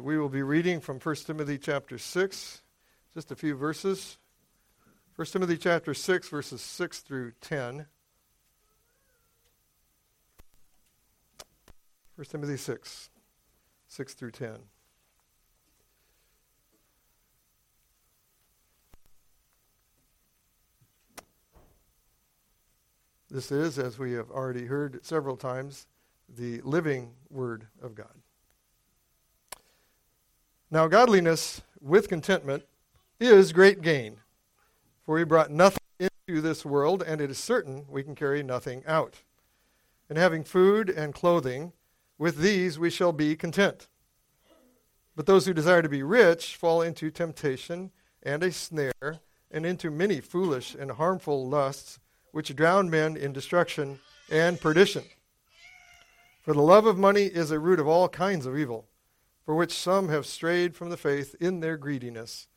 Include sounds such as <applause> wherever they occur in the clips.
We will be reading from 1 Timothy chapter 6, just a few verses. 1 Timothy chapter 6, verses 6 through 10. 1 Timothy 6, 6 through 10. This is, as we have already heard several times, the living Word of God. Now, godliness with contentment is great gain, for we brought nothing into this world, and it is certain we can carry nothing out. And having food and clothing, with these we shall be content. But those who desire to be rich fall into temptation and a snare, and into many foolish and harmful lusts, which drown men in destruction and perdition. For the love of money is a root of all kinds of evil for which some have strayed from the faith in their greediness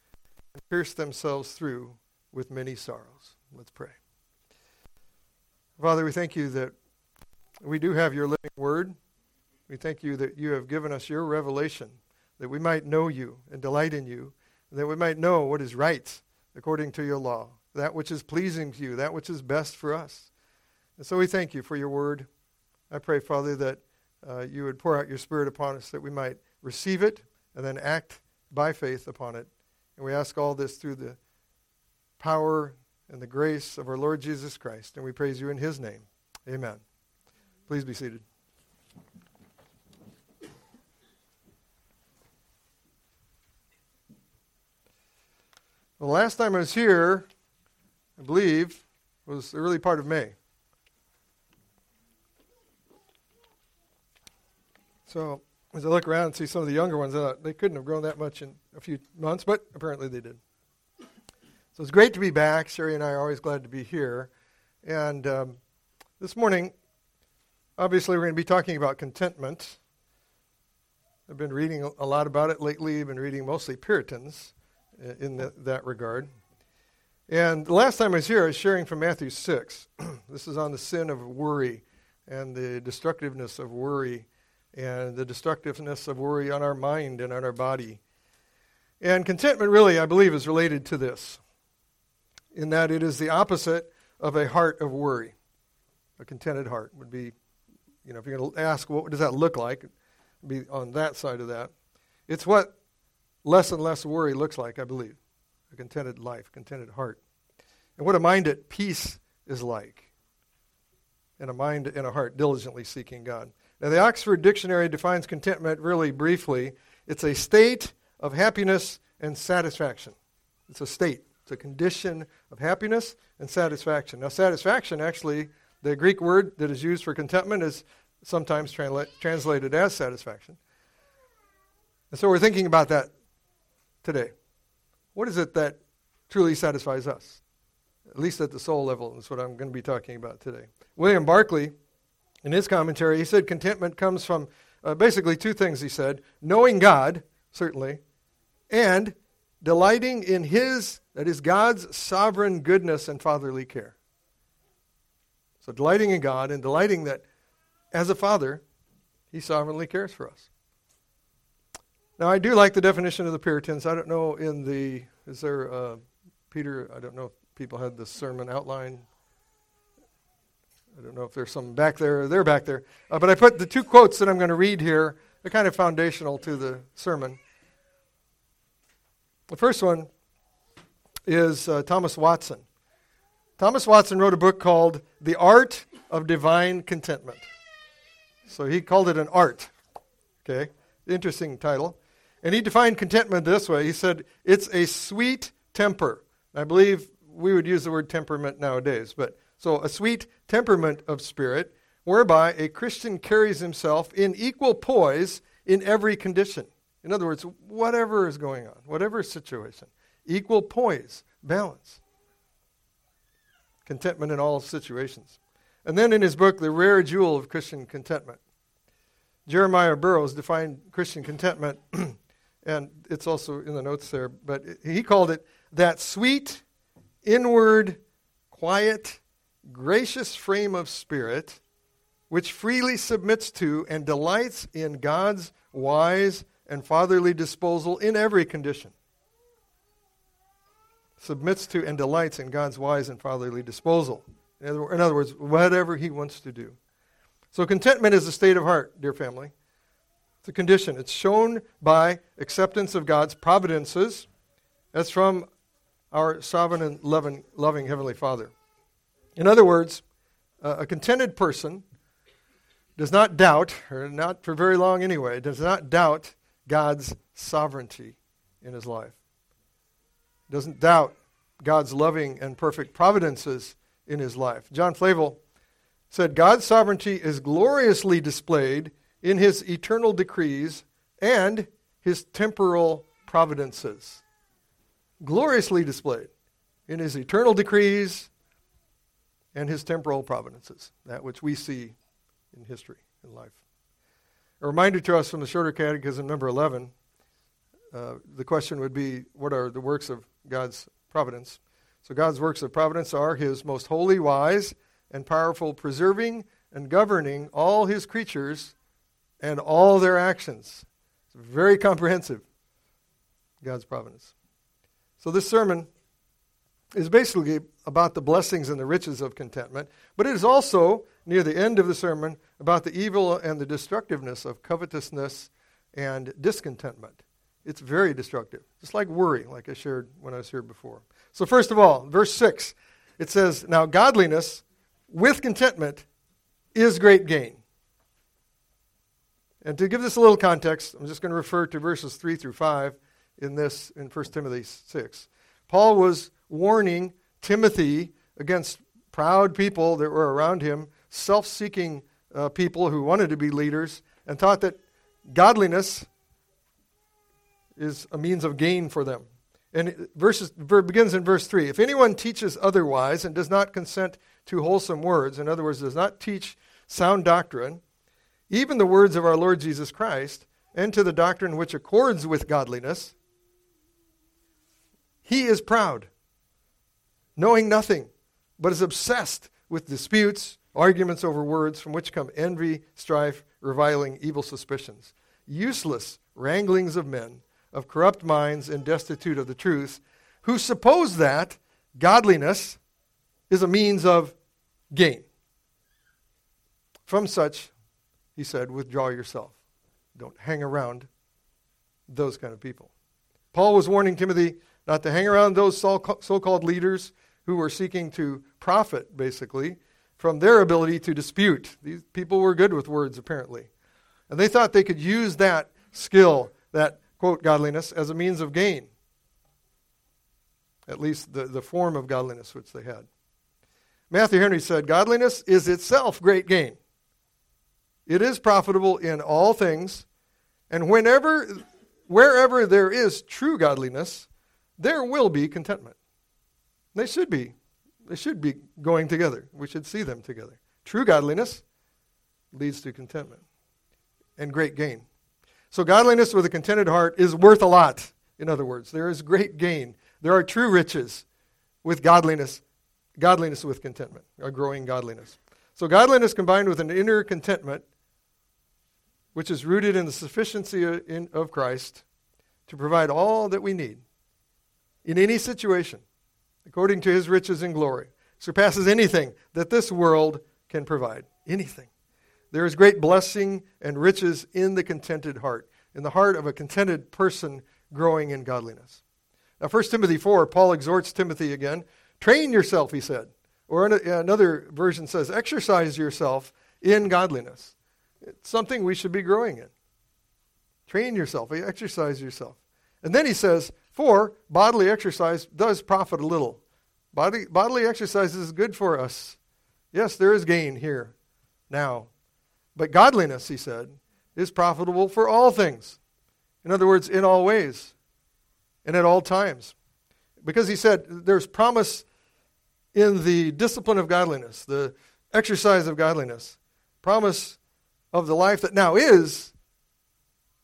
and pierced themselves through with many sorrows. Let's pray. Father, we thank you that we do have your living word. We thank you that you have given us your revelation, that we might know you and delight in you, and that we might know what is right according to your law, that which is pleasing to you, that which is best for us. And so we thank you for your word. I pray, Father, that uh, you would pour out your spirit upon us, that we might receive it, and then act by faith upon it. And we ask all this through the power and the grace of our Lord Jesus Christ. And we praise you in his name. Amen. Please be seated. The last time I was here, I believe, was the early part of May. So as I look around and see some of the younger ones, uh, they couldn't have grown that much in a few months, but apparently they did. So it's great to be back. Sherry and I are always glad to be here. And um, this morning, obviously, we're going to be talking about contentment. I've been reading a lot about it lately. I've been reading mostly Puritans uh, in the, that regard. And the last time I was here, I was sharing from Matthew 6. <clears throat> this is on the sin of worry and the destructiveness of worry and the destructiveness of worry on our mind and on our body. And contentment, really, I believe, is related to this, in that it is the opposite of a heart of worry. A contented heart would be, you know, if you're going to ask, what does that look like? Be on that side of that. It's what less and less worry looks like, I believe. A contented life, contented heart. And what a mind at peace is like. And a mind and a heart diligently seeking God. Now, the Oxford Dictionary defines contentment really briefly it's a state of happiness and satisfaction. It's a state, it's a condition of happiness and satisfaction. Now, satisfaction, actually, the Greek word that is used for contentment is sometimes transla- translated as satisfaction. And so we're thinking about that today. What is it that truly satisfies us? At least at the soul level, is what I'm going to be talking about today. William Barclay in his commentary, he said contentment comes from uh, basically two things, he said knowing God, certainly, and delighting in His, that is, God's sovereign goodness and fatherly care. So, delighting in God and delighting that as a father, He sovereignly cares for us. Now, I do like the definition of the Puritans. I don't know in the, is there, uh, Peter, I don't know if people had the sermon outline I don't know if there's some back there or they're back there. Uh, but I put the two quotes that I'm going to read here. They're kind of foundational to the sermon. The first one is uh, Thomas Watson. Thomas Watson wrote a book called The Art of Divine Contentment. So he called it an art. Okay? Interesting title. And he defined contentment this way. He said, it's a sweet temper. I believe we would use the word temperament nowadays, but so, a sweet temperament of spirit, whereby a Christian carries himself in equal poise in every condition. In other words, whatever is going on, whatever situation, equal poise, balance, contentment in all situations. And then in his book, The Rare Jewel of Christian Contentment, Jeremiah Burroughs defined Christian contentment, <clears throat> and it's also in the notes there, but he called it that sweet, inward, quiet, gracious frame of spirit which freely submits to and delights in God's wise and fatherly disposal in every condition. Submits to and delights in God's wise and fatherly disposal. In other, words, whatever he wants to do. So, contentment is a state of heart, dear family. It's a condition. It's shown by acceptance of God's providences. That's from our sovereign and loving, loving Heavenly Father. In other words, a contented person does not doubt, or not for very long anyway, does not doubt God's sovereignty in his life. Doesn't doubt God's loving and perfect providences in his life. John Flavel said God's sovereignty is gloriously displayed in his eternal decrees and his temporal providences. Gloriously displayed in his eternal decrees and his temporal providences, that which we see in history, in life. A reminder to us from the Shorter Catechism, number 11, uh, the question would be what are the works of God's providence? So, God's works of providence are His most holy, wise, and powerful preserving and governing all His creatures and all their actions. It's very comprehensive, God's providence. So, this sermon is basically about the blessings and the riches of contentment, but it is also, near the end of the sermon, about the evil and the destructiveness of covetousness and discontentment. It's very destructive, just like worry, like I shared when I was here before. So, first of all, verse 6, it says, Now godliness with contentment is great gain. And to give this a little context, I'm just going to refer to verses 3 through 5 in this, in 1 Timothy 6. Paul was warning Timothy against proud people that were around him, self seeking uh, people who wanted to be leaders, and thought that godliness is a means of gain for them. And verses, begins in verse 3. If anyone teaches otherwise and does not consent to wholesome words, in other words, does not teach sound doctrine, even the words of our Lord Jesus Christ, and to the doctrine which accords with godliness, he is proud, knowing nothing, but is obsessed with disputes, arguments over words from which come envy, strife, reviling, evil suspicions, useless wranglings of men of corrupt minds and destitute of the truth, who suppose that godliness is a means of gain. From such, he said, withdraw yourself. Don't hang around those kind of people. Paul was warning Timothy not to hang around those so called leaders who were seeking to profit, basically, from their ability to dispute. These people were good with words, apparently. And they thought they could use that skill, that quote, godliness as a means of gain. At least the, the form of godliness which they had. Matthew Henry said, Godliness is itself great gain. It is profitable in all things, and whenever, wherever there is true godliness, there will be contentment. They should be. They should be going together. We should see them together. True godliness leads to contentment and great gain. So, godliness with a contented heart is worth a lot. In other words, there is great gain. There are true riches with godliness, godliness with contentment, a growing godliness. So, godliness combined with an inner contentment, which is rooted in the sufficiency of Christ to provide all that we need in any situation, according to his riches and glory, surpasses anything that this world can provide. Anything. There is great blessing and riches in the contented heart, in the heart of a contented person growing in godliness. Now, 1 Timothy 4, Paul exhorts Timothy again train yourself, he said. Or another version says, exercise yourself in godliness. It's something we should be growing in. Train yourself, exercise yourself. And then he says, for bodily exercise does profit a little. Body, bodily exercise is good for us. Yes, there is gain here, now. But godliness, he said, is profitable for all things. In other words, in all ways and at all times. Because he said there's promise in the discipline of godliness, the exercise of godliness, promise of the life that now is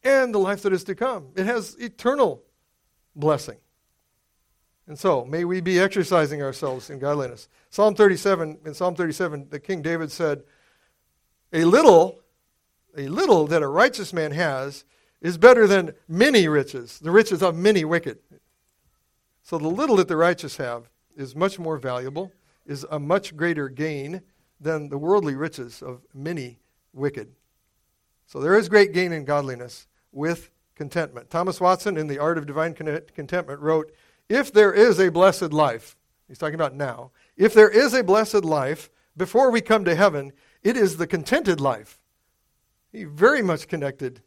and the life that is to come. It has eternal blessing. And so, may we be exercising ourselves in godliness. Psalm 37, in Psalm 37, the King David said, a little, a little that a righteous man has is better than many riches, the riches of many wicked. So the little that the righteous have is much more valuable, is a much greater gain than the worldly riches of many wicked. So there is great gain in godliness with contentment. Thomas Watson, in The Art of Divine Contentment, wrote If there is a blessed life, he's talking about now, if there is a blessed life before we come to heaven, it is the contented life. He very much connected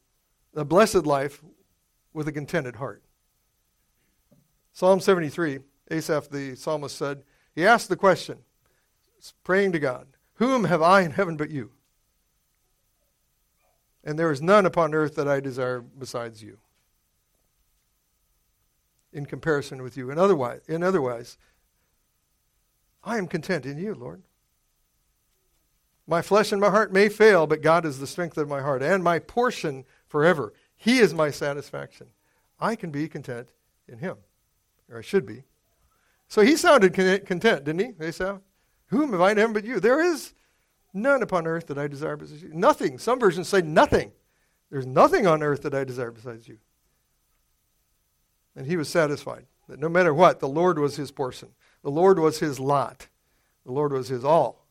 a blessed life with a contented heart. Psalm 73, Asaph the psalmist said, he asked the question, praying to God, Whom have I in heaven but you? And there is none upon earth that I desire besides you. In comparison with you. In otherwise, in otherwise, I am content in you, Lord. My flesh and my heart may fail, but God is the strength of my heart and my portion forever. He is my satisfaction. I can be content in Him, or I should be. So he sounded content, didn't he, Asaph? Whom have I heaven but you? There is none upon earth that I desire besides you. Nothing. Some versions say nothing. There's nothing on earth that I desire besides you. And he was satisfied that no matter what, the Lord was his portion. The Lord was his lot. The Lord was his all.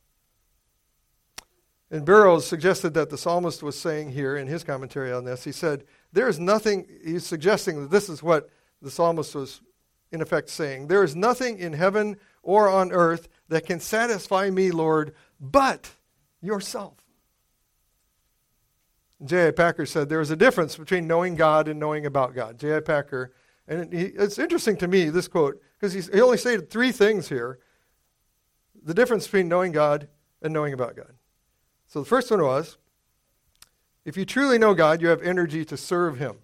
And Burroughs suggested that the psalmist was saying here in his commentary on this, he said, There is nothing, he's suggesting that this is what the psalmist was in effect saying, There is nothing in heaven or on earth that can satisfy me, Lord, but yourself. J.I. Packer said there is a difference between knowing God and knowing about God. J.I. Packer, and it's interesting to me, this quote, because he only stated three things here the difference between knowing God and knowing about God. So the first one was if you truly know God, you have energy to serve Him.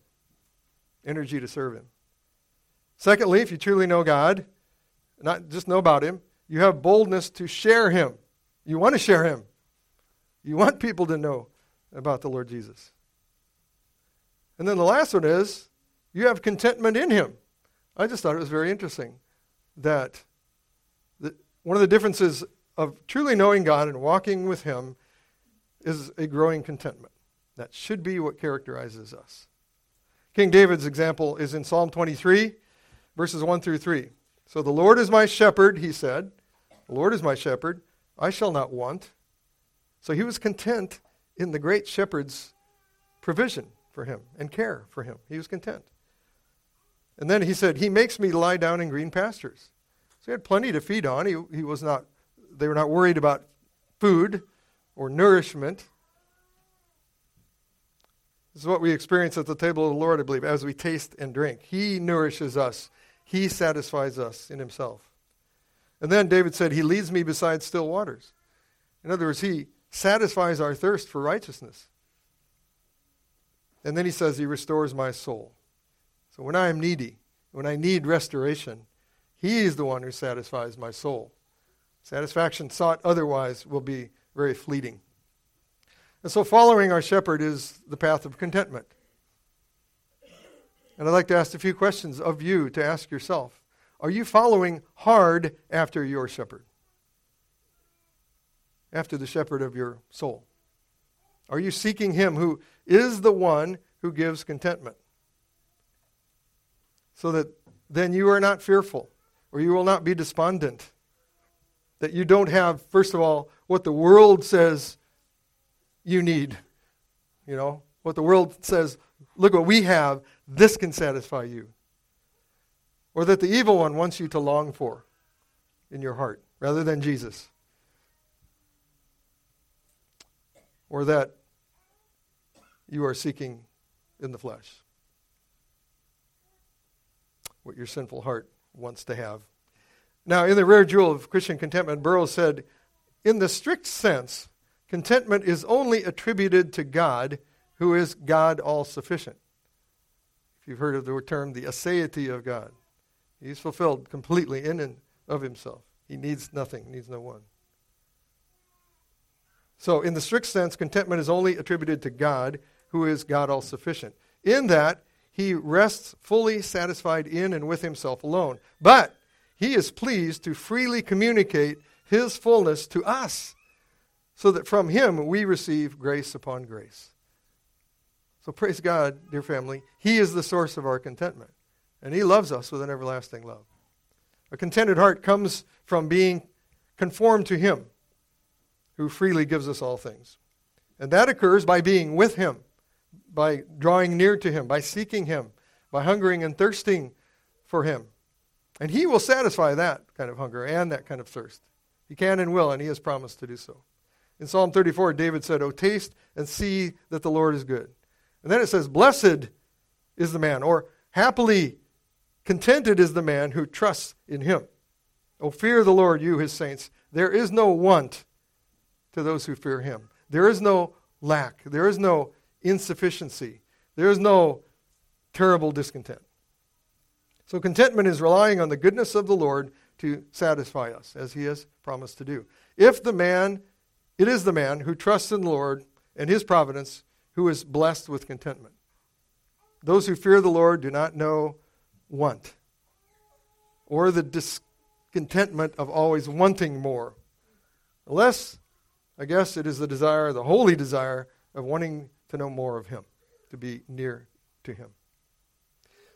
Energy to serve Him. Secondly, if you truly know God, not just know about Him, you have boldness to share Him. You want to share Him. You want people to know about the Lord Jesus. And then the last one is you have contentment in Him. I just thought it was very interesting that the, one of the differences of truly knowing God and walking with Him is a growing contentment. That should be what characterizes us. King David's example is in Psalm 23, verses 1 through 3. So the Lord is my shepherd, he said. The Lord is my shepherd. I shall not want. So he was content in the great shepherd's provision for him and care for him. He was content. And then he said, He makes me lie down in green pastures. So he had plenty to feed on. He, he was not, they were not worried about food or nourishment. This is what we experience at the table of the Lord, I believe, as we taste and drink. He nourishes us, He satisfies us in Himself. And then David said, He leads me beside still waters. In other words, He satisfies our thirst for righteousness. And then He says, He restores my soul. So when I am needy, when I need restoration, He is the one who satisfies my soul. Satisfaction sought otherwise will be very fleeting. And so, following our shepherd is the path of contentment. And I'd like to ask a few questions of you to ask yourself Are you following hard after your shepherd? After the shepherd of your soul? Are you seeking him who is the one who gives contentment? So that then you are not fearful, or you will not be despondent. That you don't have, first of all, what the world says you need. You know, what the world says, look what we have, this can satisfy you. Or that the evil one wants you to long for in your heart rather than Jesus. Or that you are seeking in the flesh what your sinful heart wants to have. Now, in the rare jewel of Christian contentment, Burroughs said, in the strict sense, Contentment is only attributed to God, who is God all sufficient. If you've heard of the term, the aseity of God, He's fulfilled completely in and of Himself. He needs nothing, needs no one. So, in the strict sense, contentment is only attributed to God, who is God all sufficient. In that, he rests fully satisfied in and with himself alone. But he is pleased to freely communicate his fullness to us so that from him we receive grace upon grace. So praise God, dear family. He is the source of our contentment. And He loves us with an everlasting love. A contented heart comes from being conformed to Him, who freely gives us all things. And that occurs by being with Him, by drawing near to Him, by seeking Him, by hungering and thirsting for Him. And He will satisfy that kind of hunger and that kind of thirst. He can and will, and He has promised to do so. In Psalm 34, David said, Oh, taste and see that the Lord is good. And then it says, Blessed is the man, or happily contented is the man who trusts in him. Oh, fear the Lord, you, his saints. There is no want to those who fear him. There is no lack. There is no insufficiency. There is no terrible discontent. So, contentment is relying on the goodness of the Lord to satisfy us, as he has promised to do. If the man it is the man who trusts in the Lord and his providence who is blessed with contentment. Those who fear the Lord do not know want or the discontentment of always wanting more. Unless, I guess, it is the desire, the holy desire of wanting to know more of him, to be near to him.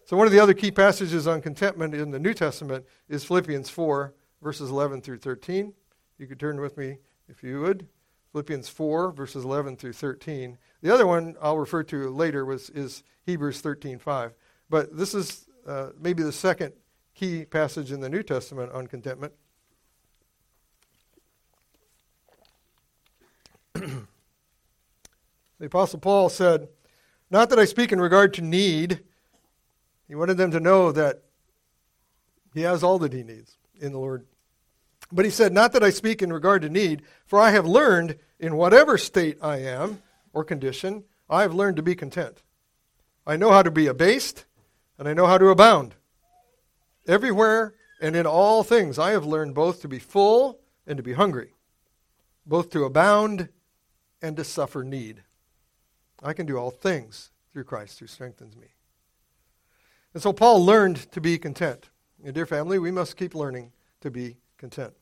So, one of the other key passages on contentment in the New Testament is Philippians 4, verses 11 through 13. You could turn with me if you would. Philippians 4, verses 11 through 13. The other one I'll refer to later was, is Hebrews 13, 5. But this is uh, maybe the second key passage in the New Testament on contentment. Apostle Paul said, Not that I speak in regard to need. He wanted them to know that he has all that he needs in the Lord but he said, Not that I speak in regard to need, for I have learned in whatever state I am or condition, I have learned to be content. I know how to be abased, and I know how to abound. Everywhere and in all things, I have learned both to be full and to be hungry, both to abound and to suffer need. I can do all things through Christ who strengthens me. And so Paul learned to be content. And dear family, we must keep learning to be content.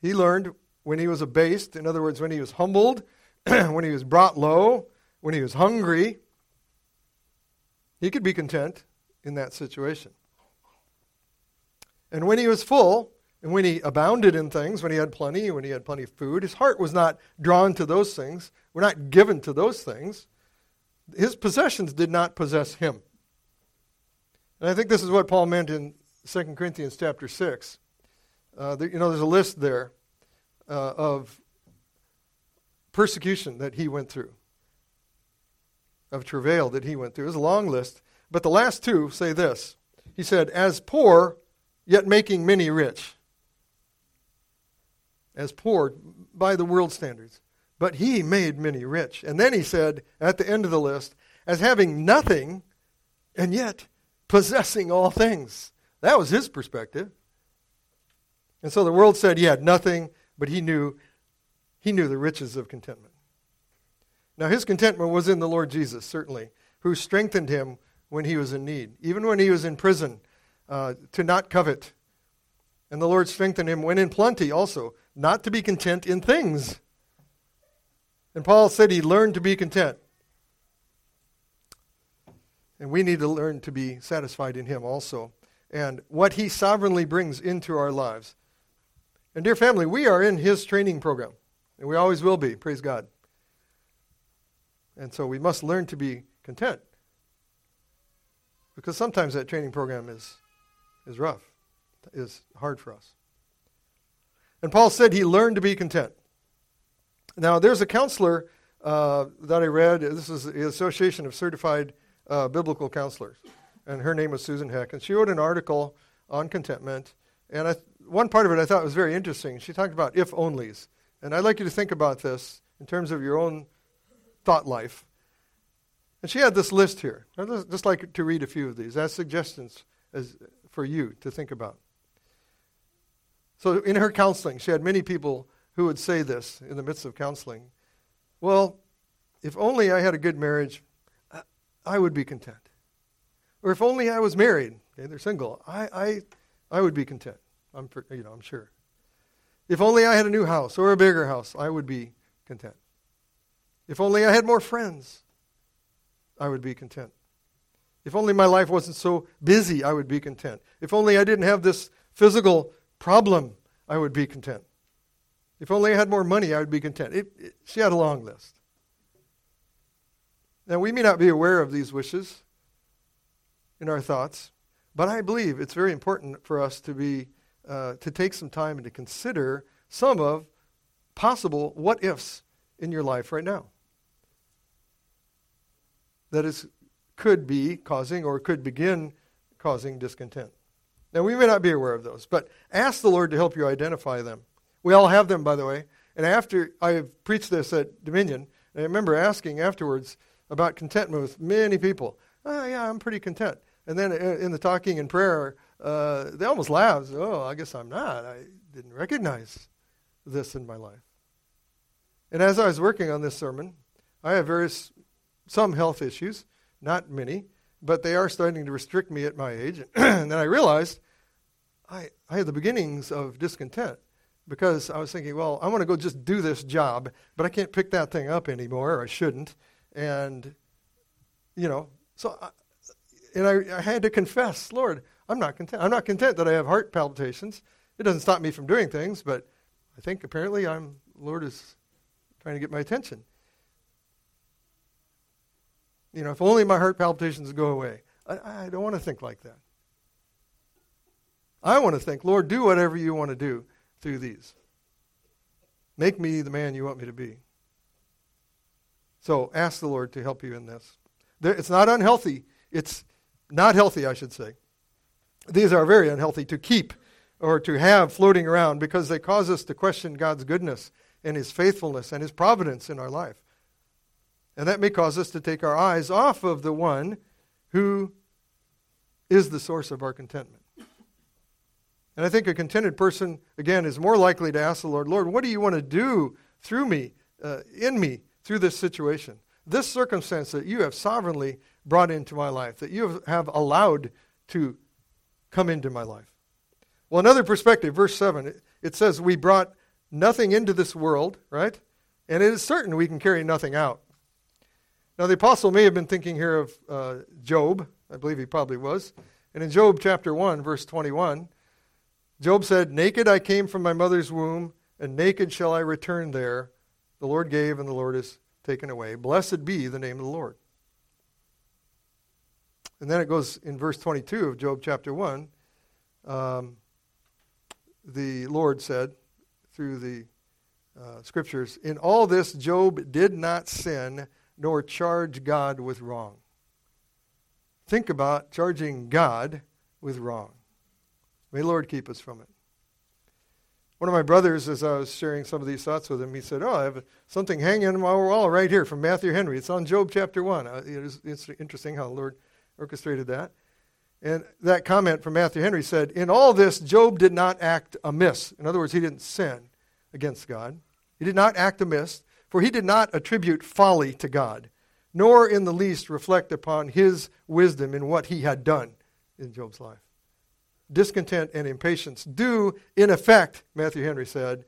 He learned when he was abased, in other words, when he was humbled, <clears throat> when he was brought low, when he was hungry, he could be content in that situation. And when he was full, and when he abounded in things, when he had plenty, when he had plenty of food, his heart was not drawn to those things, were not given to those things. His possessions did not possess him. And I think this is what Paul meant in 2 Corinthians chapter 6. Uh, you know, there's a list there uh, of persecution that he went through, of travail that he went through. It was a long list, but the last two say this. He said, As poor, yet making many rich. As poor by the world standards. But he made many rich. And then he said, at the end of the list, as having nothing, and yet possessing all things. That was his perspective. And so the world said he had nothing, but he knew he knew the riches of contentment. Now his contentment was in the Lord Jesus, certainly, who strengthened him when he was in need, even when he was in prison, uh, to not covet. And the Lord strengthened him when in plenty also, not to be content in things. And Paul said he learned to be content. And we need to learn to be satisfied in him also. And what he sovereignly brings into our lives. And dear family, we are in his training program, and we always will be, praise God. And so we must learn to be content. Because sometimes that training program is, is rough, is hard for us. And Paul said he learned to be content. Now, there's a counselor uh, that I read. This is the Association of Certified uh, Biblical Counselors. And her name was Susan Heck. And she wrote an article on contentment. And I, one part of it I thought was very interesting. She talked about if onlys. And I'd like you to think about this in terms of your own thought life. And she had this list here. I'd just like to read a few of these as suggestions as, for you to think about. So, in her counseling, she had many people who would say this in the midst of counseling Well, if only I had a good marriage, I would be content. Or if only I was married, okay, they're single, I, I, I would be content. I'm, you know, I'm sure. If only I had a new house or a bigger house, I would be content. If only I had more friends, I would be content. If only my life wasn't so busy, I would be content. If only I didn't have this physical problem, I would be content. If only I had more money, I would be content. It, it, she had a long list. Now, we may not be aware of these wishes in our thoughts, but I believe it's very important for us to be uh, to take some time and to consider some of possible what ifs in your life right now. That is could be causing or could begin causing discontent. Now, we may not be aware of those, but ask the Lord to help you identify them. We all have them, by the way. And after I preached this at Dominion, I remember asking afterwards about contentment with many people. Oh, yeah, I'm pretty content. And then in the talking and prayer, uh, they almost laughed. Oh, I guess I'm not. I didn't recognize this in my life. And as I was working on this sermon, I have various, some health issues, not many, but they are starting to restrict me at my age. <clears throat> and then I realized I, I had the beginnings of discontent because I was thinking, well, I want to go just do this job, but I can't pick that thing up anymore, or I shouldn't. And, you know, so, I, and I, I had to confess, Lord, I'm not content. I'm not content that I have heart palpitations. It doesn't stop me from doing things, but I think apparently I'm, Lord is trying to get my attention. You know, if only my heart palpitations go away. I, I don't want to think like that. I want to think, Lord, do whatever you want to do through these. Make me the man you want me to be. So ask the Lord to help you in this. It's not unhealthy. It's not healthy, I should say. These are very unhealthy to keep or to have floating around because they cause us to question God's goodness and His faithfulness and His providence in our life. And that may cause us to take our eyes off of the one who is the source of our contentment. And I think a contented person, again, is more likely to ask the Lord, Lord, what do you want to do through me, uh, in me, through this situation? This circumstance that you have sovereignly brought into my life, that you have allowed to come into my life. Well, another perspective, verse 7, it says, We brought nothing into this world, right? And it is certain we can carry nothing out. Now, the apostle may have been thinking here of uh, Job. I believe he probably was. And in Job chapter 1, verse 21, Job said, Naked I came from my mother's womb, and naked shall I return there. The Lord gave, and the Lord has taken away. Blessed be the name of the Lord. And then it goes in verse 22 of Job chapter 1. Um, the Lord said through the uh, scriptures, In all this, Job did not sin nor charge God with wrong. Think about charging God with wrong. May Lord keep us from it. One of my brothers, as I was sharing some of these thoughts with him, he said, Oh, I have something hanging on my wall right here from Matthew Henry. It's on Job chapter 1. Uh, it's interesting how the Lord orchestrated that. And that comment from Matthew Henry said, In all this, Job did not act amiss. In other words, he didn't sin against God. He did not act amiss, for he did not attribute folly to God, nor in the least reflect upon his wisdom in what he had done in Job's life discontent and impatience do, in effect, Matthew Henry said,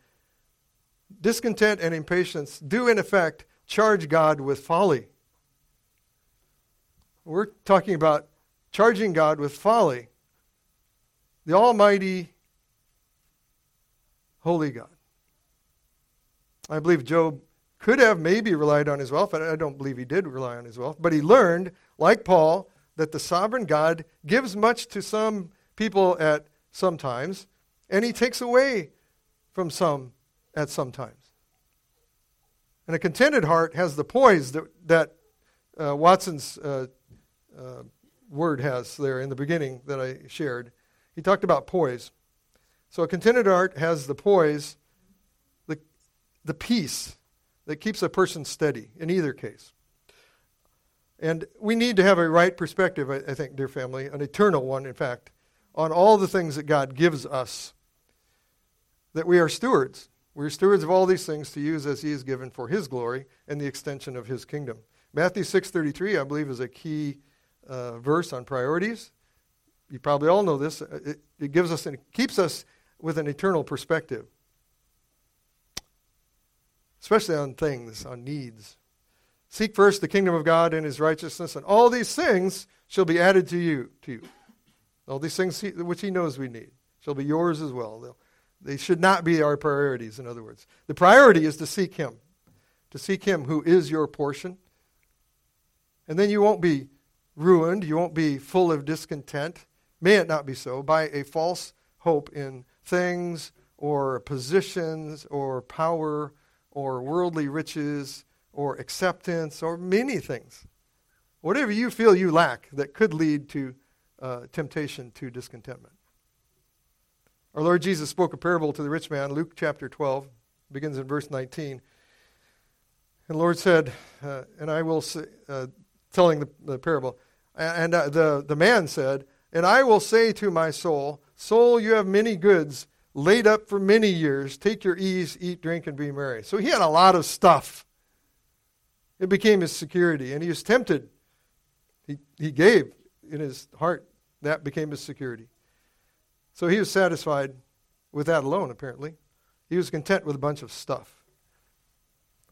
discontent and impatience do, in effect, charge God with folly. We're talking about charging God with folly. The Almighty, Holy God. I believe Job could have maybe relied on his wealth, I don't believe he did rely on his wealth. But he learned, like Paul, that the sovereign God gives much to some people at some times, and he takes away from some at some times. And a contented heart has the poise that, that uh, Watson's uh, uh, word has there in the beginning that I shared. He talked about poise. So a contented heart has the poise, the, the peace that keeps a person steady in either case. And we need to have a right perspective, I, I think, dear family, an eternal one, in fact, on all the things that God gives us. That we are stewards. We're stewards of all these things to use as He has given for His glory and the extension of His kingdom. Matthew 6.33, I believe, is a key uh, verse on priorities. You probably all know this. Uh, it, it gives us and keeps us with an eternal perspective, especially on things, on needs. Seek first the kingdom of God and his righteousness, and all these things shall be added to you. To you. All these things he, which he knows we need shall be yours as well. They'll, they should not be our priorities, in other words. The priority is to seek him, to seek him who is your portion. And then you won't be ruined, you won't be full of discontent. May it not be so, by a false hope in things or positions or power or worldly riches or acceptance or many things. Whatever you feel you lack that could lead to uh, temptation to discontentment. Our Lord Jesus spoke a parable to the rich man, Luke chapter 12, begins in verse 19. And the Lord said, uh, and I will say, uh, telling the, the parable, and uh, the, the man said, And I will say to my soul, Soul, you have many goods laid up for many years. Take your ease, eat, drink, and be merry. So he had a lot of stuff. It became his security, and he was tempted. He, he gave in his heart. That became his security. So he was satisfied with that alone, apparently. He was content with a bunch of stuff.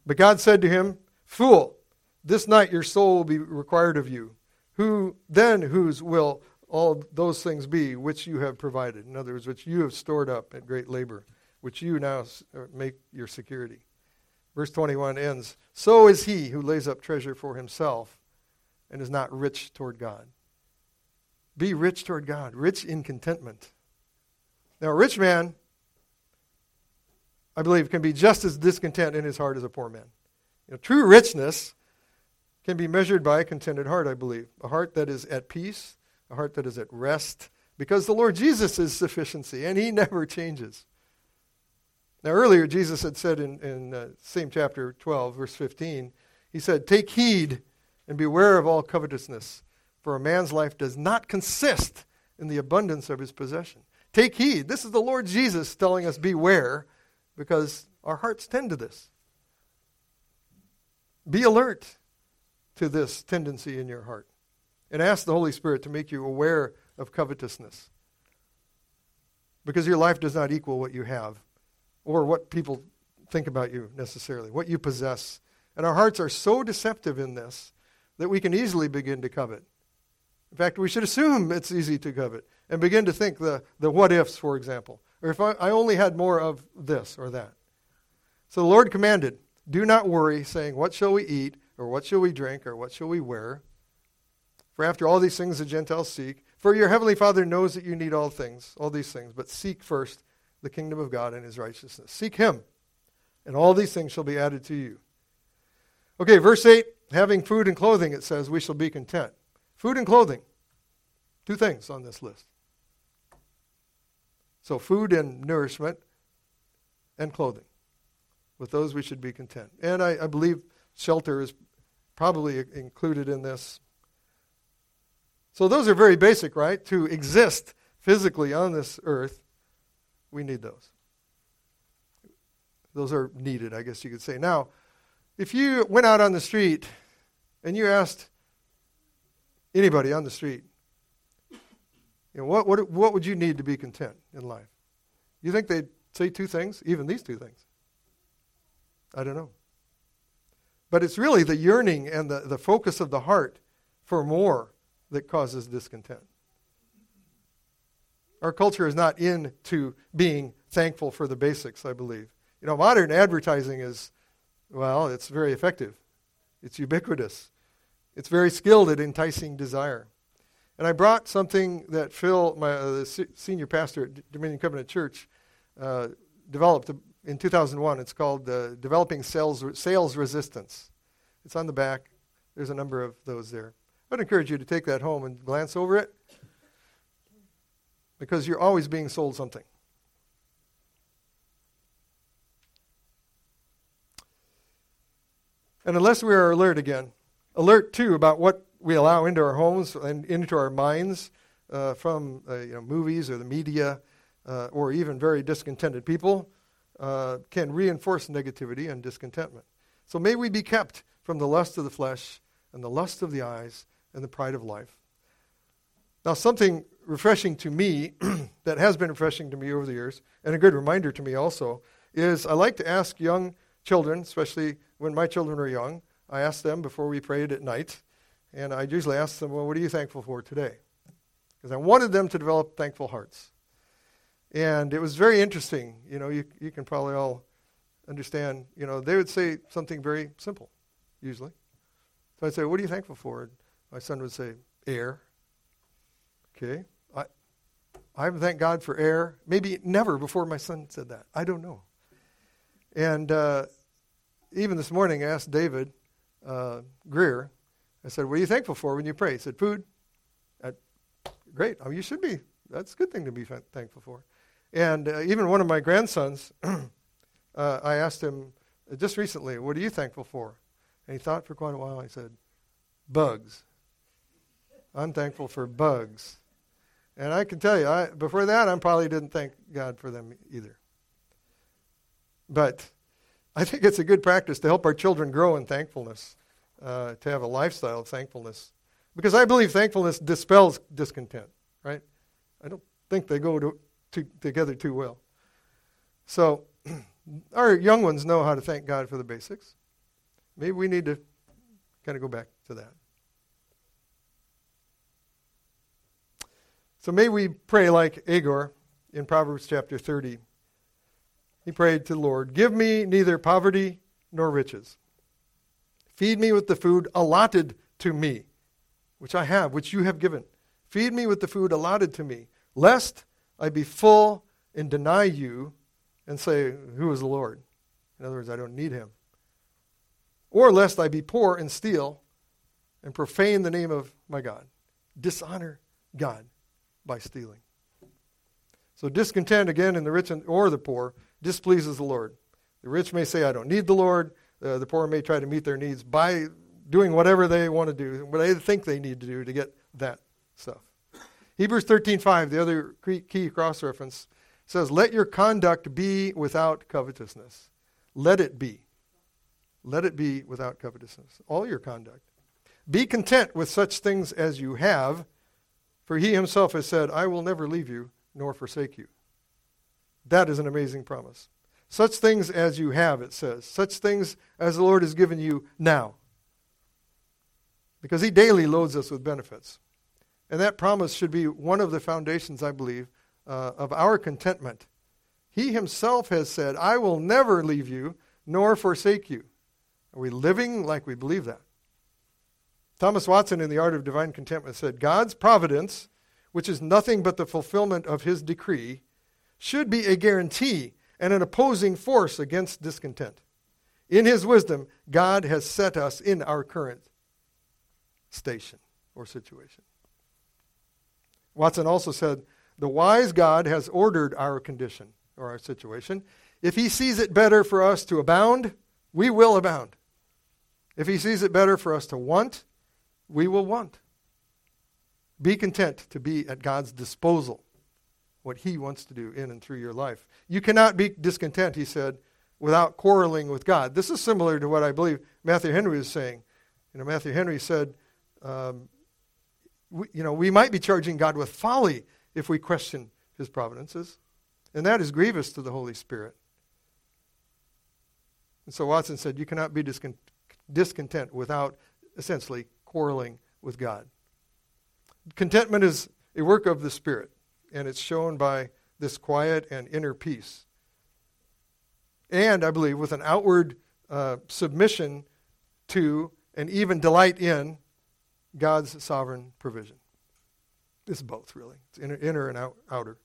But God said to him, Fool, this night your soul will be required of you. Who then whose will all those things be which you have provided? In other words, which you have stored up at great labor, which you now uh, make your security. Verse 21 ends So is he who lays up treasure for himself and is not rich toward God. Be rich toward God, rich in contentment. Now, a rich man, I believe, can be just as discontent in his heart as a poor man. You know, true richness can be measured by a contented heart, I believe. A heart that is at peace, a heart that is at rest, because the Lord Jesus is sufficiency, and he <laughs> never changes. Now, earlier, Jesus had said in, in uh, same chapter 12, verse 15, he said, Take heed and beware of all covetousness, for a man's life does not consist in the abundance of his possession. Take heed. This is the Lord Jesus telling us beware because our hearts tend to this. Be alert to this tendency in your heart and ask the Holy Spirit to make you aware of covetousness because your life does not equal what you have or what people think about you necessarily, what you possess. And our hearts are so deceptive in this that we can easily begin to covet. In fact, we should assume it's easy to covet and begin to think the, the what ifs, for example. Or if I, I only had more of this or that. So the Lord commanded, Do not worry, saying, What shall we eat, or what shall we drink, or what shall we wear? For after all these things the Gentiles seek. For your heavenly Father knows that you need all things, all these things. But seek first the kingdom of God and his righteousness. Seek him, and all these things shall be added to you. Okay, verse 8 having food and clothing, it says, we shall be content. Food and clothing. Two things on this list. So, food and nourishment and clothing. With those, we should be content. And I, I believe shelter is probably included in this. So, those are very basic, right? To exist physically on this earth, we need those. Those are needed, I guess you could say. Now, if you went out on the street and you asked anybody on the street, you know, what, what, what would you need to be content in life? You think they'd say two things, even these two things? I don't know. But it's really the yearning and the, the focus of the heart for more that causes discontent. Our culture is not into being thankful for the basics, I believe. You know, modern advertising is, well, it's very effective, it's ubiquitous, it's very skilled at enticing desire. And I brought something that Phil, my uh, senior pastor at Dominion Covenant Church, uh, developed in 2001. It's called uh, Developing Sales, Sales Resistance. It's on the back. There's a number of those there. I'd encourage you to take that home and glance over it because you're always being sold something. And unless we are alert again, alert too about what we allow into our homes and into our minds uh, from uh, you know, movies or the media uh, or even very discontented people uh, can reinforce negativity and discontentment. So may we be kept from the lust of the flesh and the lust of the eyes and the pride of life. Now, something refreshing to me <clears throat> that has been refreshing to me over the years, and a good reminder to me also, is I like to ask young children, especially when my children are young, I asked them before we prayed at night, and I usually ask them, Well, what are you thankful for today? Because I wanted them to develop thankful hearts. And it was very interesting. You know, you, you can probably all understand, you know, they would say something very simple, usually. So I'd say, What are you thankful for? And my son would say, Air. Okay. I, I haven't thanked God for air. Maybe never before my son said that. I don't know. And uh, even this morning, I asked David uh, Greer, I said, What are you thankful for when you pray? He said, Food. I, Great. Mean, you should be. That's a good thing to be thankful for. And uh, even one of my grandsons, <clears throat> uh, I asked him just recently, What are you thankful for? And he thought for quite a while. He said, Bugs. I'm thankful for bugs. And I can tell you, I, before that, I probably didn't thank God for them either. But I think it's a good practice to help our children grow in thankfulness, uh, to have a lifestyle of thankfulness. Because I believe thankfulness dispels discontent, right? I don't think they go to, to, together too well. So, <clears throat> our young ones know how to thank God for the basics. Maybe we need to kind of go back to that. So may we pray like Agur in Proverbs chapter 30. He prayed to the Lord, Give me neither poverty nor riches. Feed me with the food allotted to me, which I have, which you have given. Feed me with the food allotted to me, lest I be full and deny you and say, Who is the Lord? In other words, I don't need him. Or lest I be poor and steal and profane the name of my God, dishonor God by stealing. So discontent, again, in the rich or the poor, displeases the Lord. The rich may say, I don't need the Lord. Uh, the poor may try to meet their needs by doing whatever they want to do, what they think they need to do to get that stuff. Hebrews 13.5, the other key cross reference, says, Let your conduct be without covetousness. Let it be. Let it be without covetousness. All your conduct. Be content with such things as you have, for he himself has said, I will never leave you nor forsake you. That is an amazing promise. Such things as you have, it says. Such things as the Lord has given you now. Because he daily loads us with benefits. And that promise should be one of the foundations, I believe, uh, of our contentment. He himself has said, I will never leave you nor forsake you. Are we living like we believe that? Thomas Watson, in The Art of Divine Contentment, said God's providence, which is nothing but the fulfillment of his decree, should be a guarantee and an opposing force against discontent. In his wisdom, God has set us in our current station or situation. Watson also said, The wise God has ordered our condition or our situation. If he sees it better for us to abound, we will abound. If he sees it better for us to want, we will want. Be content to be at God's disposal, what He wants to do in and through your life. You cannot be discontent, he said, without quarreling with God. This is similar to what I believe Matthew Henry is saying. You know, Matthew Henry said, um, we, you know, we might be charging God with folly if we question His providences, and that is grievous to the Holy Spirit. And so Watson said, you cannot be discontent without essentially quarreling with God. Contentment is a work of the Spirit, and it's shown by this quiet and inner peace. And I believe with an outward uh, submission to and even delight in God's sovereign provision. It's both, really. It's inner, inner and out, outer.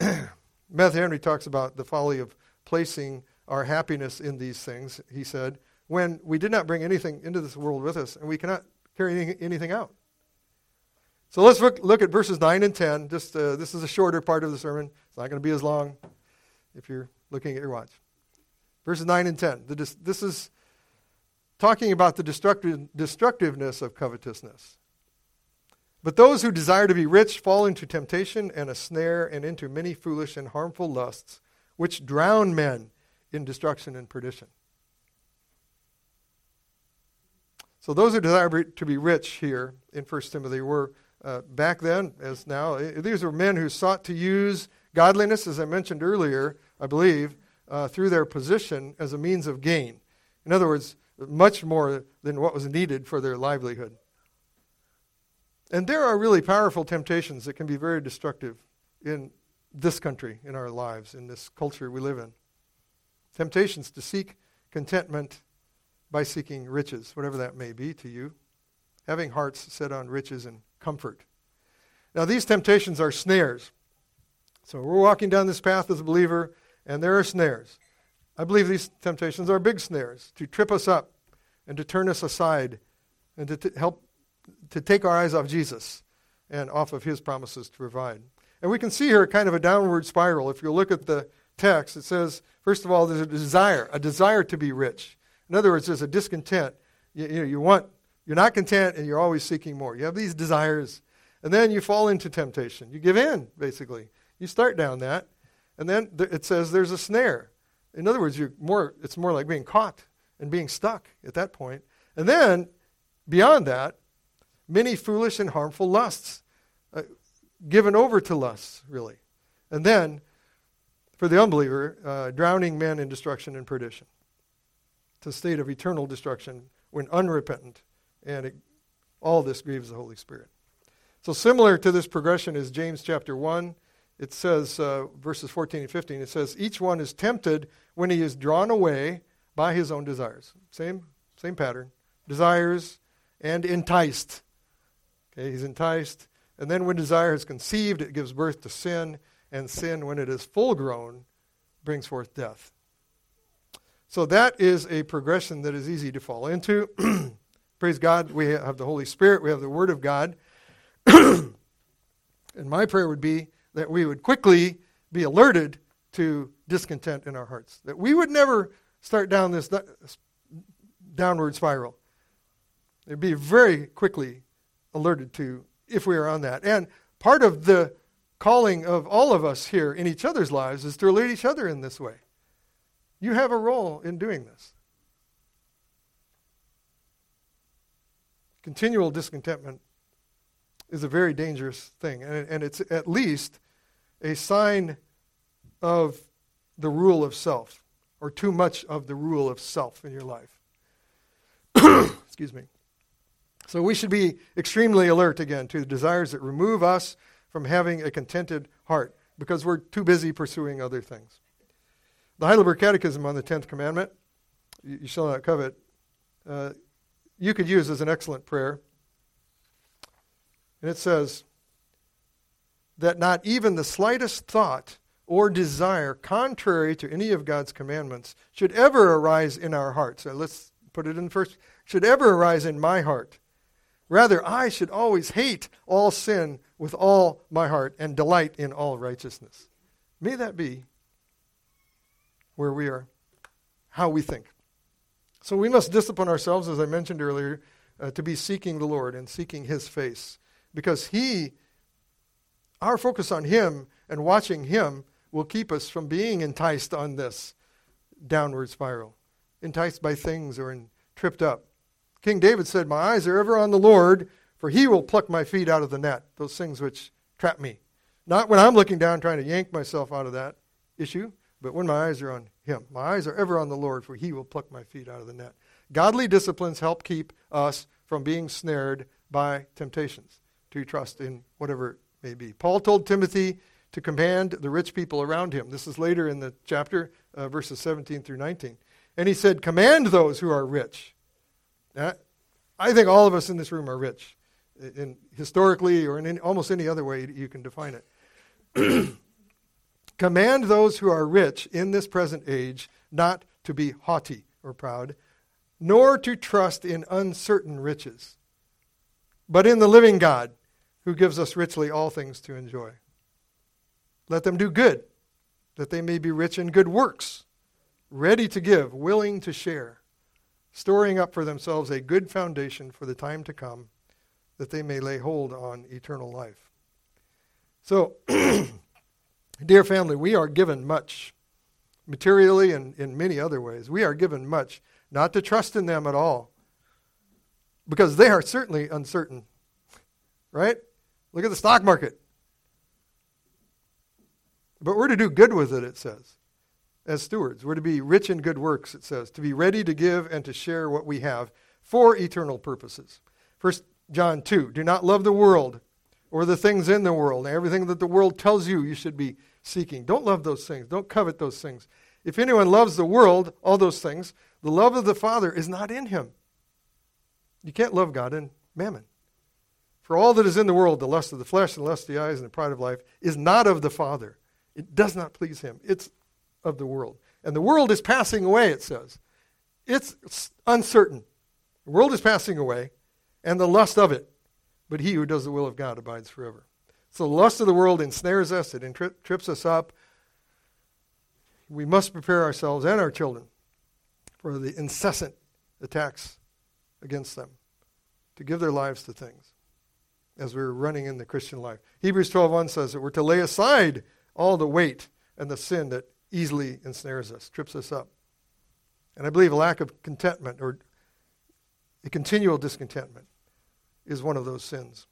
<clears throat> Matthew Henry talks about the folly of placing our happiness in these things. He said, when we did not bring anything into this world with us, and we cannot carry anything out. So let's look, look at verses 9 and 10. Just uh, This is a shorter part of the sermon. It's not going to be as long if you're looking at your watch. Verses 9 and 10. The, this is talking about the destructive, destructiveness of covetousness. But those who desire to be rich fall into temptation and a snare and into many foolish and harmful lusts, which drown men in destruction and perdition. So those who desire to be rich here in 1 Timothy were uh, back then, as now, these were men who sought to use godliness, as I mentioned earlier, I believe, uh, through their position as a means of gain. In other words, much more than what was needed for their livelihood. And there are really powerful temptations that can be very destructive in this country, in our lives, in this culture we live in. Temptations to seek contentment by seeking riches, whatever that may be to you, having hearts set on riches and comfort. Now, these temptations are snares. So we're walking down this path as a believer, and there are snares. I believe these temptations are big snares to trip us up and to turn us aside and to t- help to take our eyes off Jesus and off of his promises to provide. And we can see here kind of a downward spiral. If you look at the text, it says, first of all, there's a desire, a desire to be rich. In other words, there's a discontent. You, you, know, you want, you're not content and you're always seeking more. You have these desires, and then you fall into temptation. You give in, basically. You start down that, and then th- it says there's a snare. In other words, you're more, it's more like being caught and being stuck at that point. And then, beyond that, many foolish and harmful lusts, uh, given over to lusts, really. And then, for the unbeliever, uh, drowning men in destruction and perdition. It's a state of eternal destruction when unrepentant, and it, all this grieves the Holy Spirit. So, similar to this progression is James chapter 1. It says, uh, verses 14 and 15, it says, Each one is tempted when he is drawn away by his own desires. Same, same pattern. Desires and enticed Okay, he's enticed. And then when desire is conceived, it gives birth to sin. And sin, when it is full grown, brings forth death. So that is a progression that is easy to fall into. <clears throat> Praise God, we have the Holy Spirit, we have the Word of God. <clears throat> and my prayer would be that we would quickly be alerted to discontent in our hearts, that we would never start down this downward spiral. It'd be very quickly alerted to if we are on that. And part of the calling of all of us here in each other's lives is to lead each other in this way. You have a role in doing this. Continual discontentment is a very dangerous thing, and, and it's at least a sign of the rule of self, or too much of the rule of self in your life. <coughs> Excuse me. So we should be extremely alert again to the desires that remove us from having a contented heart because we're too busy pursuing other things. The Heidelberg Catechism on the Tenth Commandment, you shall not covet, uh, you could use as an excellent prayer. And it says that not even the slightest thought or desire contrary to any of God's commandments should ever arise in our hearts. So let's put it in first. Should ever arise in my heart Rather, I should always hate all sin with all my heart and delight in all righteousness. May that be where we are, how we think. So we must discipline ourselves, as I mentioned earlier, uh, to be seeking the Lord and seeking His face. Because He, our focus on Him and watching Him will keep us from being enticed on this downward spiral, enticed by things or in, tripped up King David said, My eyes are ever on the Lord, for he will pluck my feet out of the net, those things which trap me. Not when I'm looking down trying to yank myself out of that issue, but when my eyes are on him. My eyes are ever on the Lord, for he will pluck my feet out of the net. Godly disciplines help keep us from being snared by temptations to trust in whatever it may be. Paul told Timothy to command the rich people around him. This is later in the chapter, uh, verses 17 through 19. And he said, Command those who are rich I think all of us in this room are rich, in, historically or in any, almost any other way you can define it. <clears throat> Command those who are rich in this present age not to be haughty or proud, nor to trust in uncertain riches, but in the living God who gives us richly all things to enjoy. Let them do good, that they may be rich in good works, ready to give, willing to share storing up for themselves a good foundation for the time to come, that they may lay hold on eternal life. So, <clears throat> dear family, we are given much, materially and in many other ways. We are given much, not to trust in them at all, because they are certainly uncertain. Right? Look at the stock market. But we're to do good with it, it says. as stewards. We're to be rich in good works, it says, to be ready to give and to share what we have for eternal purposes. First John 2 Do not love the world or the things in the world, everything that the world tells you you should be seeking. Don't love those things. Don't covet those things. If anyone loves the world, all those things, the love of the Father is not in him. You can't love God and mammon. For all that is in the world, the lust of the flesh and the lust of the eyes and the pride of life, is not of the Father. It does not please him. It's of the world. And the world is passing away, it says. It's uncertain. The world is passing away, and the lust of it. But he who does the will of God abides forever. So the lust of the world ensnares us, it trips us up. We must prepare ourselves and our children for the incessant attacks against them to give their lives to things as we're running in the Christian life. Hebrews 12:1 says that we're to lay aside all the weight and the sin that easily ensnares us, trips us up. And I believe a lack of contentment or a continual discontentment is one of those sins.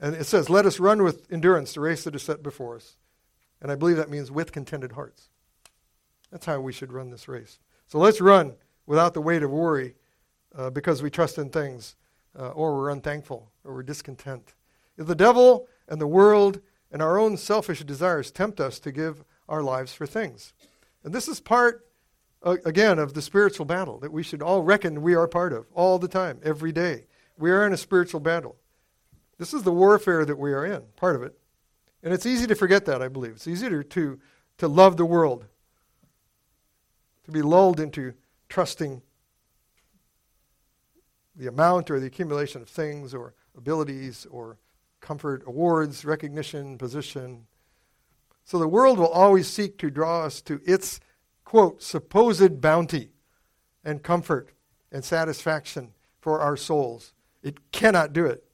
And it says, Let us run with endurance the race that is set before us. And I believe that means with contented hearts. That's how we should run this race. So let's run without the weight of worry uh, because we trust in things uh, or we're unthankful or we're discontent. If the devil and the world and our own selfish desires tempt us to give our lives for things. And this is part, uh, again, of the spiritual battle that we should all reckon we are part of all the time, every day. We are in a spiritual battle. This is the warfare that we are in, part of it. And it's easy to forget that, I believe. It's easier to, to love the world, to be lulled into trusting the amount or the accumulation of things or abilities or comfort, awards, recognition, position. So the world will always seek to draw us to its, quote, supposed bounty and comfort and satisfaction for our souls. It cannot do it.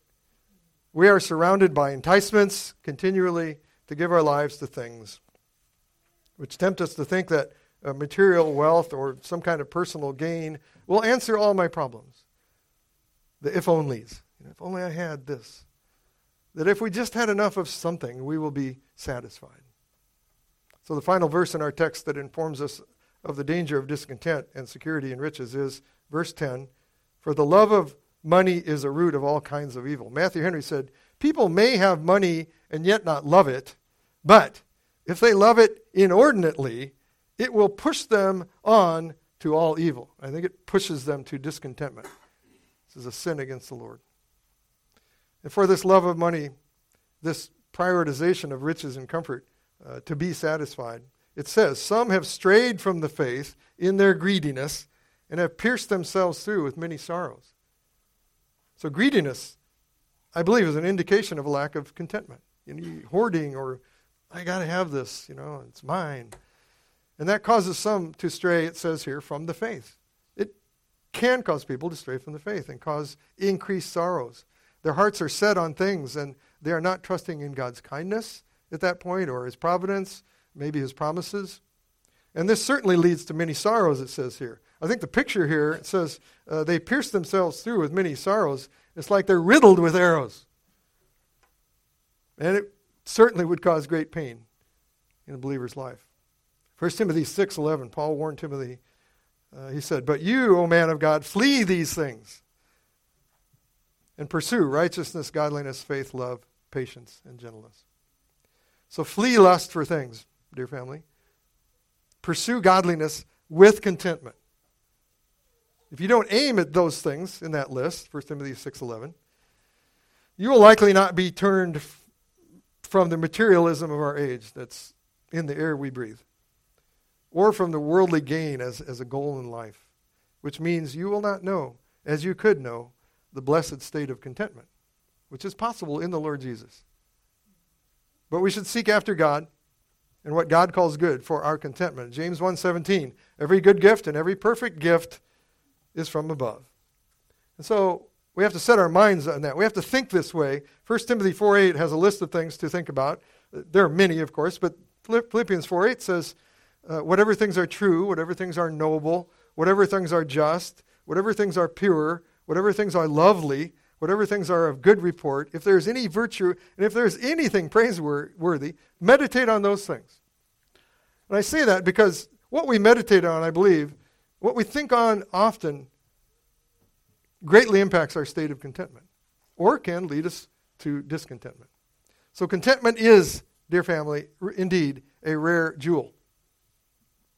We are surrounded by enticements continually to give our lives to things which tempt us to think that uh, material wealth or some kind of personal gain will answer all my problems. The if onlys. You know, if only I had this. That if we just had enough of something, we will be satisfied. So, the final verse in our text that informs us of the danger of discontent and security in riches is verse 10 For the love of money is a root of all kinds of evil. Matthew Henry said, People may have money and yet not love it, but if they love it inordinately, it will push them on to all evil. I think it pushes them to discontentment. This is a sin against the Lord. And for this love of money, this prioritization of riches and comfort uh, to be satisfied, it says, Some have strayed from the faith in their greediness and have pierced themselves through with many sorrows. So, greediness, I believe, is an indication of a lack of contentment. You know, hoarding or, I got to have this, you know, it's mine. And that causes some to stray, it says here, from the faith. It can cause people to stray from the faith and cause increased sorrows. Their hearts are set on things and they are not trusting in God's kindness at that point or his providence, maybe his promises. And this certainly leads to many sorrows, it says here. I think the picture here, says, uh, they pierce themselves through with many sorrows. It's like they're riddled with arrows. And it certainly would cause great pain in a believer's life. 1 Timothy 6.11, Paul warned Timothy, uh, he said, But you, O man of God, flee these things and pursue righteousness, godliness, faith, love, patience, and gentleness. So flee lust for things, dear family. Pursue godliness with contentment. If you don't aim at those things in that list, 1 Timothy 6.11, you will likely not be turned from the materialism of our age that's in the air we breathe or from the worldly gain as, as a goal in life, which means you will not know, as you could know, the blessed state of contentment, which is possible in the Lord Jesus. But we should seek after God and what God calls good for our contentment. James 1:17, every good gift and every perfect gift is from above. And so we have to set our minds on that. We have to think this way. 1 Timothy 4:8 has a list of things to think about. There are many, of course, but Philippians 4:8 says uh, whatever things are true, whatever things are noble, whatever things are just, whatever things are pure, whatever things are lovely, whatever things are of good report, if there's any virtue, and if there's anything praiseworthy, meditate on those things. And I say that because what we meditate on, I believe, what we think on often greatly impacts our state of contentment or can lead us to discontentment. So, contentment is, dear family, indeed a rare jewel.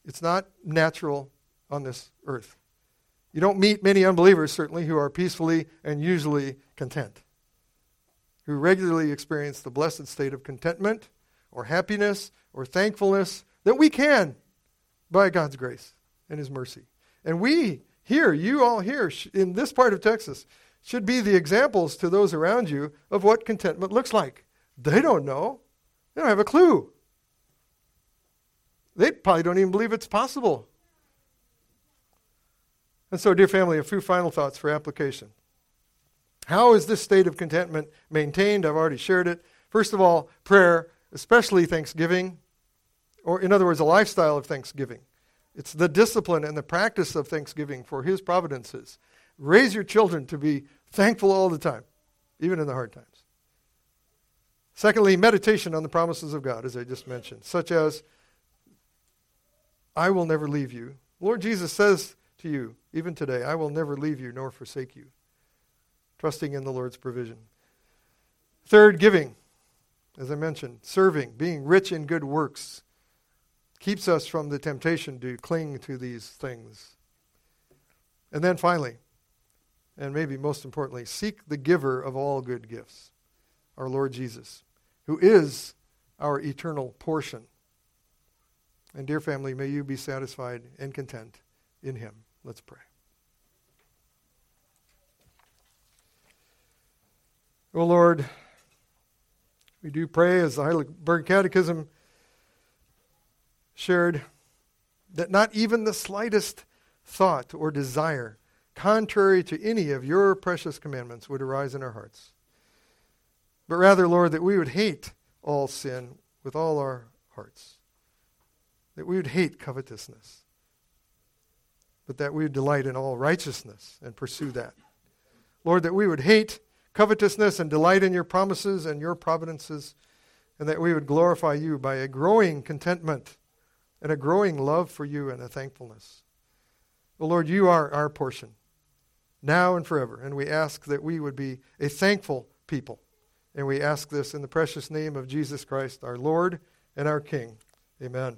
It's not natural on this earth. You don't meet many unbelievers, certainly, who are peacefully and usually content, who regularly experience the blessed state of contentment or happiness or thankfulness that we can by God's grace and His mercy. And we here, you all here in this part of Texas, should be the examples to those around you of what contentment looks like. They don't know, they don't have a clue. They probably don't even believe it's possible. And so, dear family, a few final thoughts for application. How is this state of contentment maintained? I've already shared it. First of all, prayer, especially thanksgiving, or in other words, a lifestyle of thanksgiving. It's the discipline and the practice of thanksgiving for His providences. Raise your children to be thankful all the time, even in the hard times. Secondly, meditation on the promises of God, as I just mentioned, such as, I will never leave you. Lord Jesus says to you, even today, I will never leave you nor forsake you. Trusting in the Lord's provision. Third, giving. As I mentioned, serving, being rich in good works, keeps us from the temptation to cling to these things. And then finally, and maybe most importantly, seek the giver of all good gifts, our Lord Jesus, who is our eternal portion. And dear family, may you be satisfied and content in him. Let's pray. Oh Lord, we do pray as the Heidelberg Catechism shared that not even the slightest thought or desire contrary to any of your precious commandments would arise in our hearts. But rather, Lord, that we would hate all sin with all our hearts, that we would hate covetousness, but that we would delight in all righteousness and pursue that. Lord, that we would hate covetousness and delight in your promises and your providences, and that we would glorify you by a growing contentment and a growing love for you and a thankfulness. Well, Lord, you are our portion now and forever. And we ask that we would be a thankful people. And we ask this in the precious name of Jesus Christ, our Lord and our King. Amen.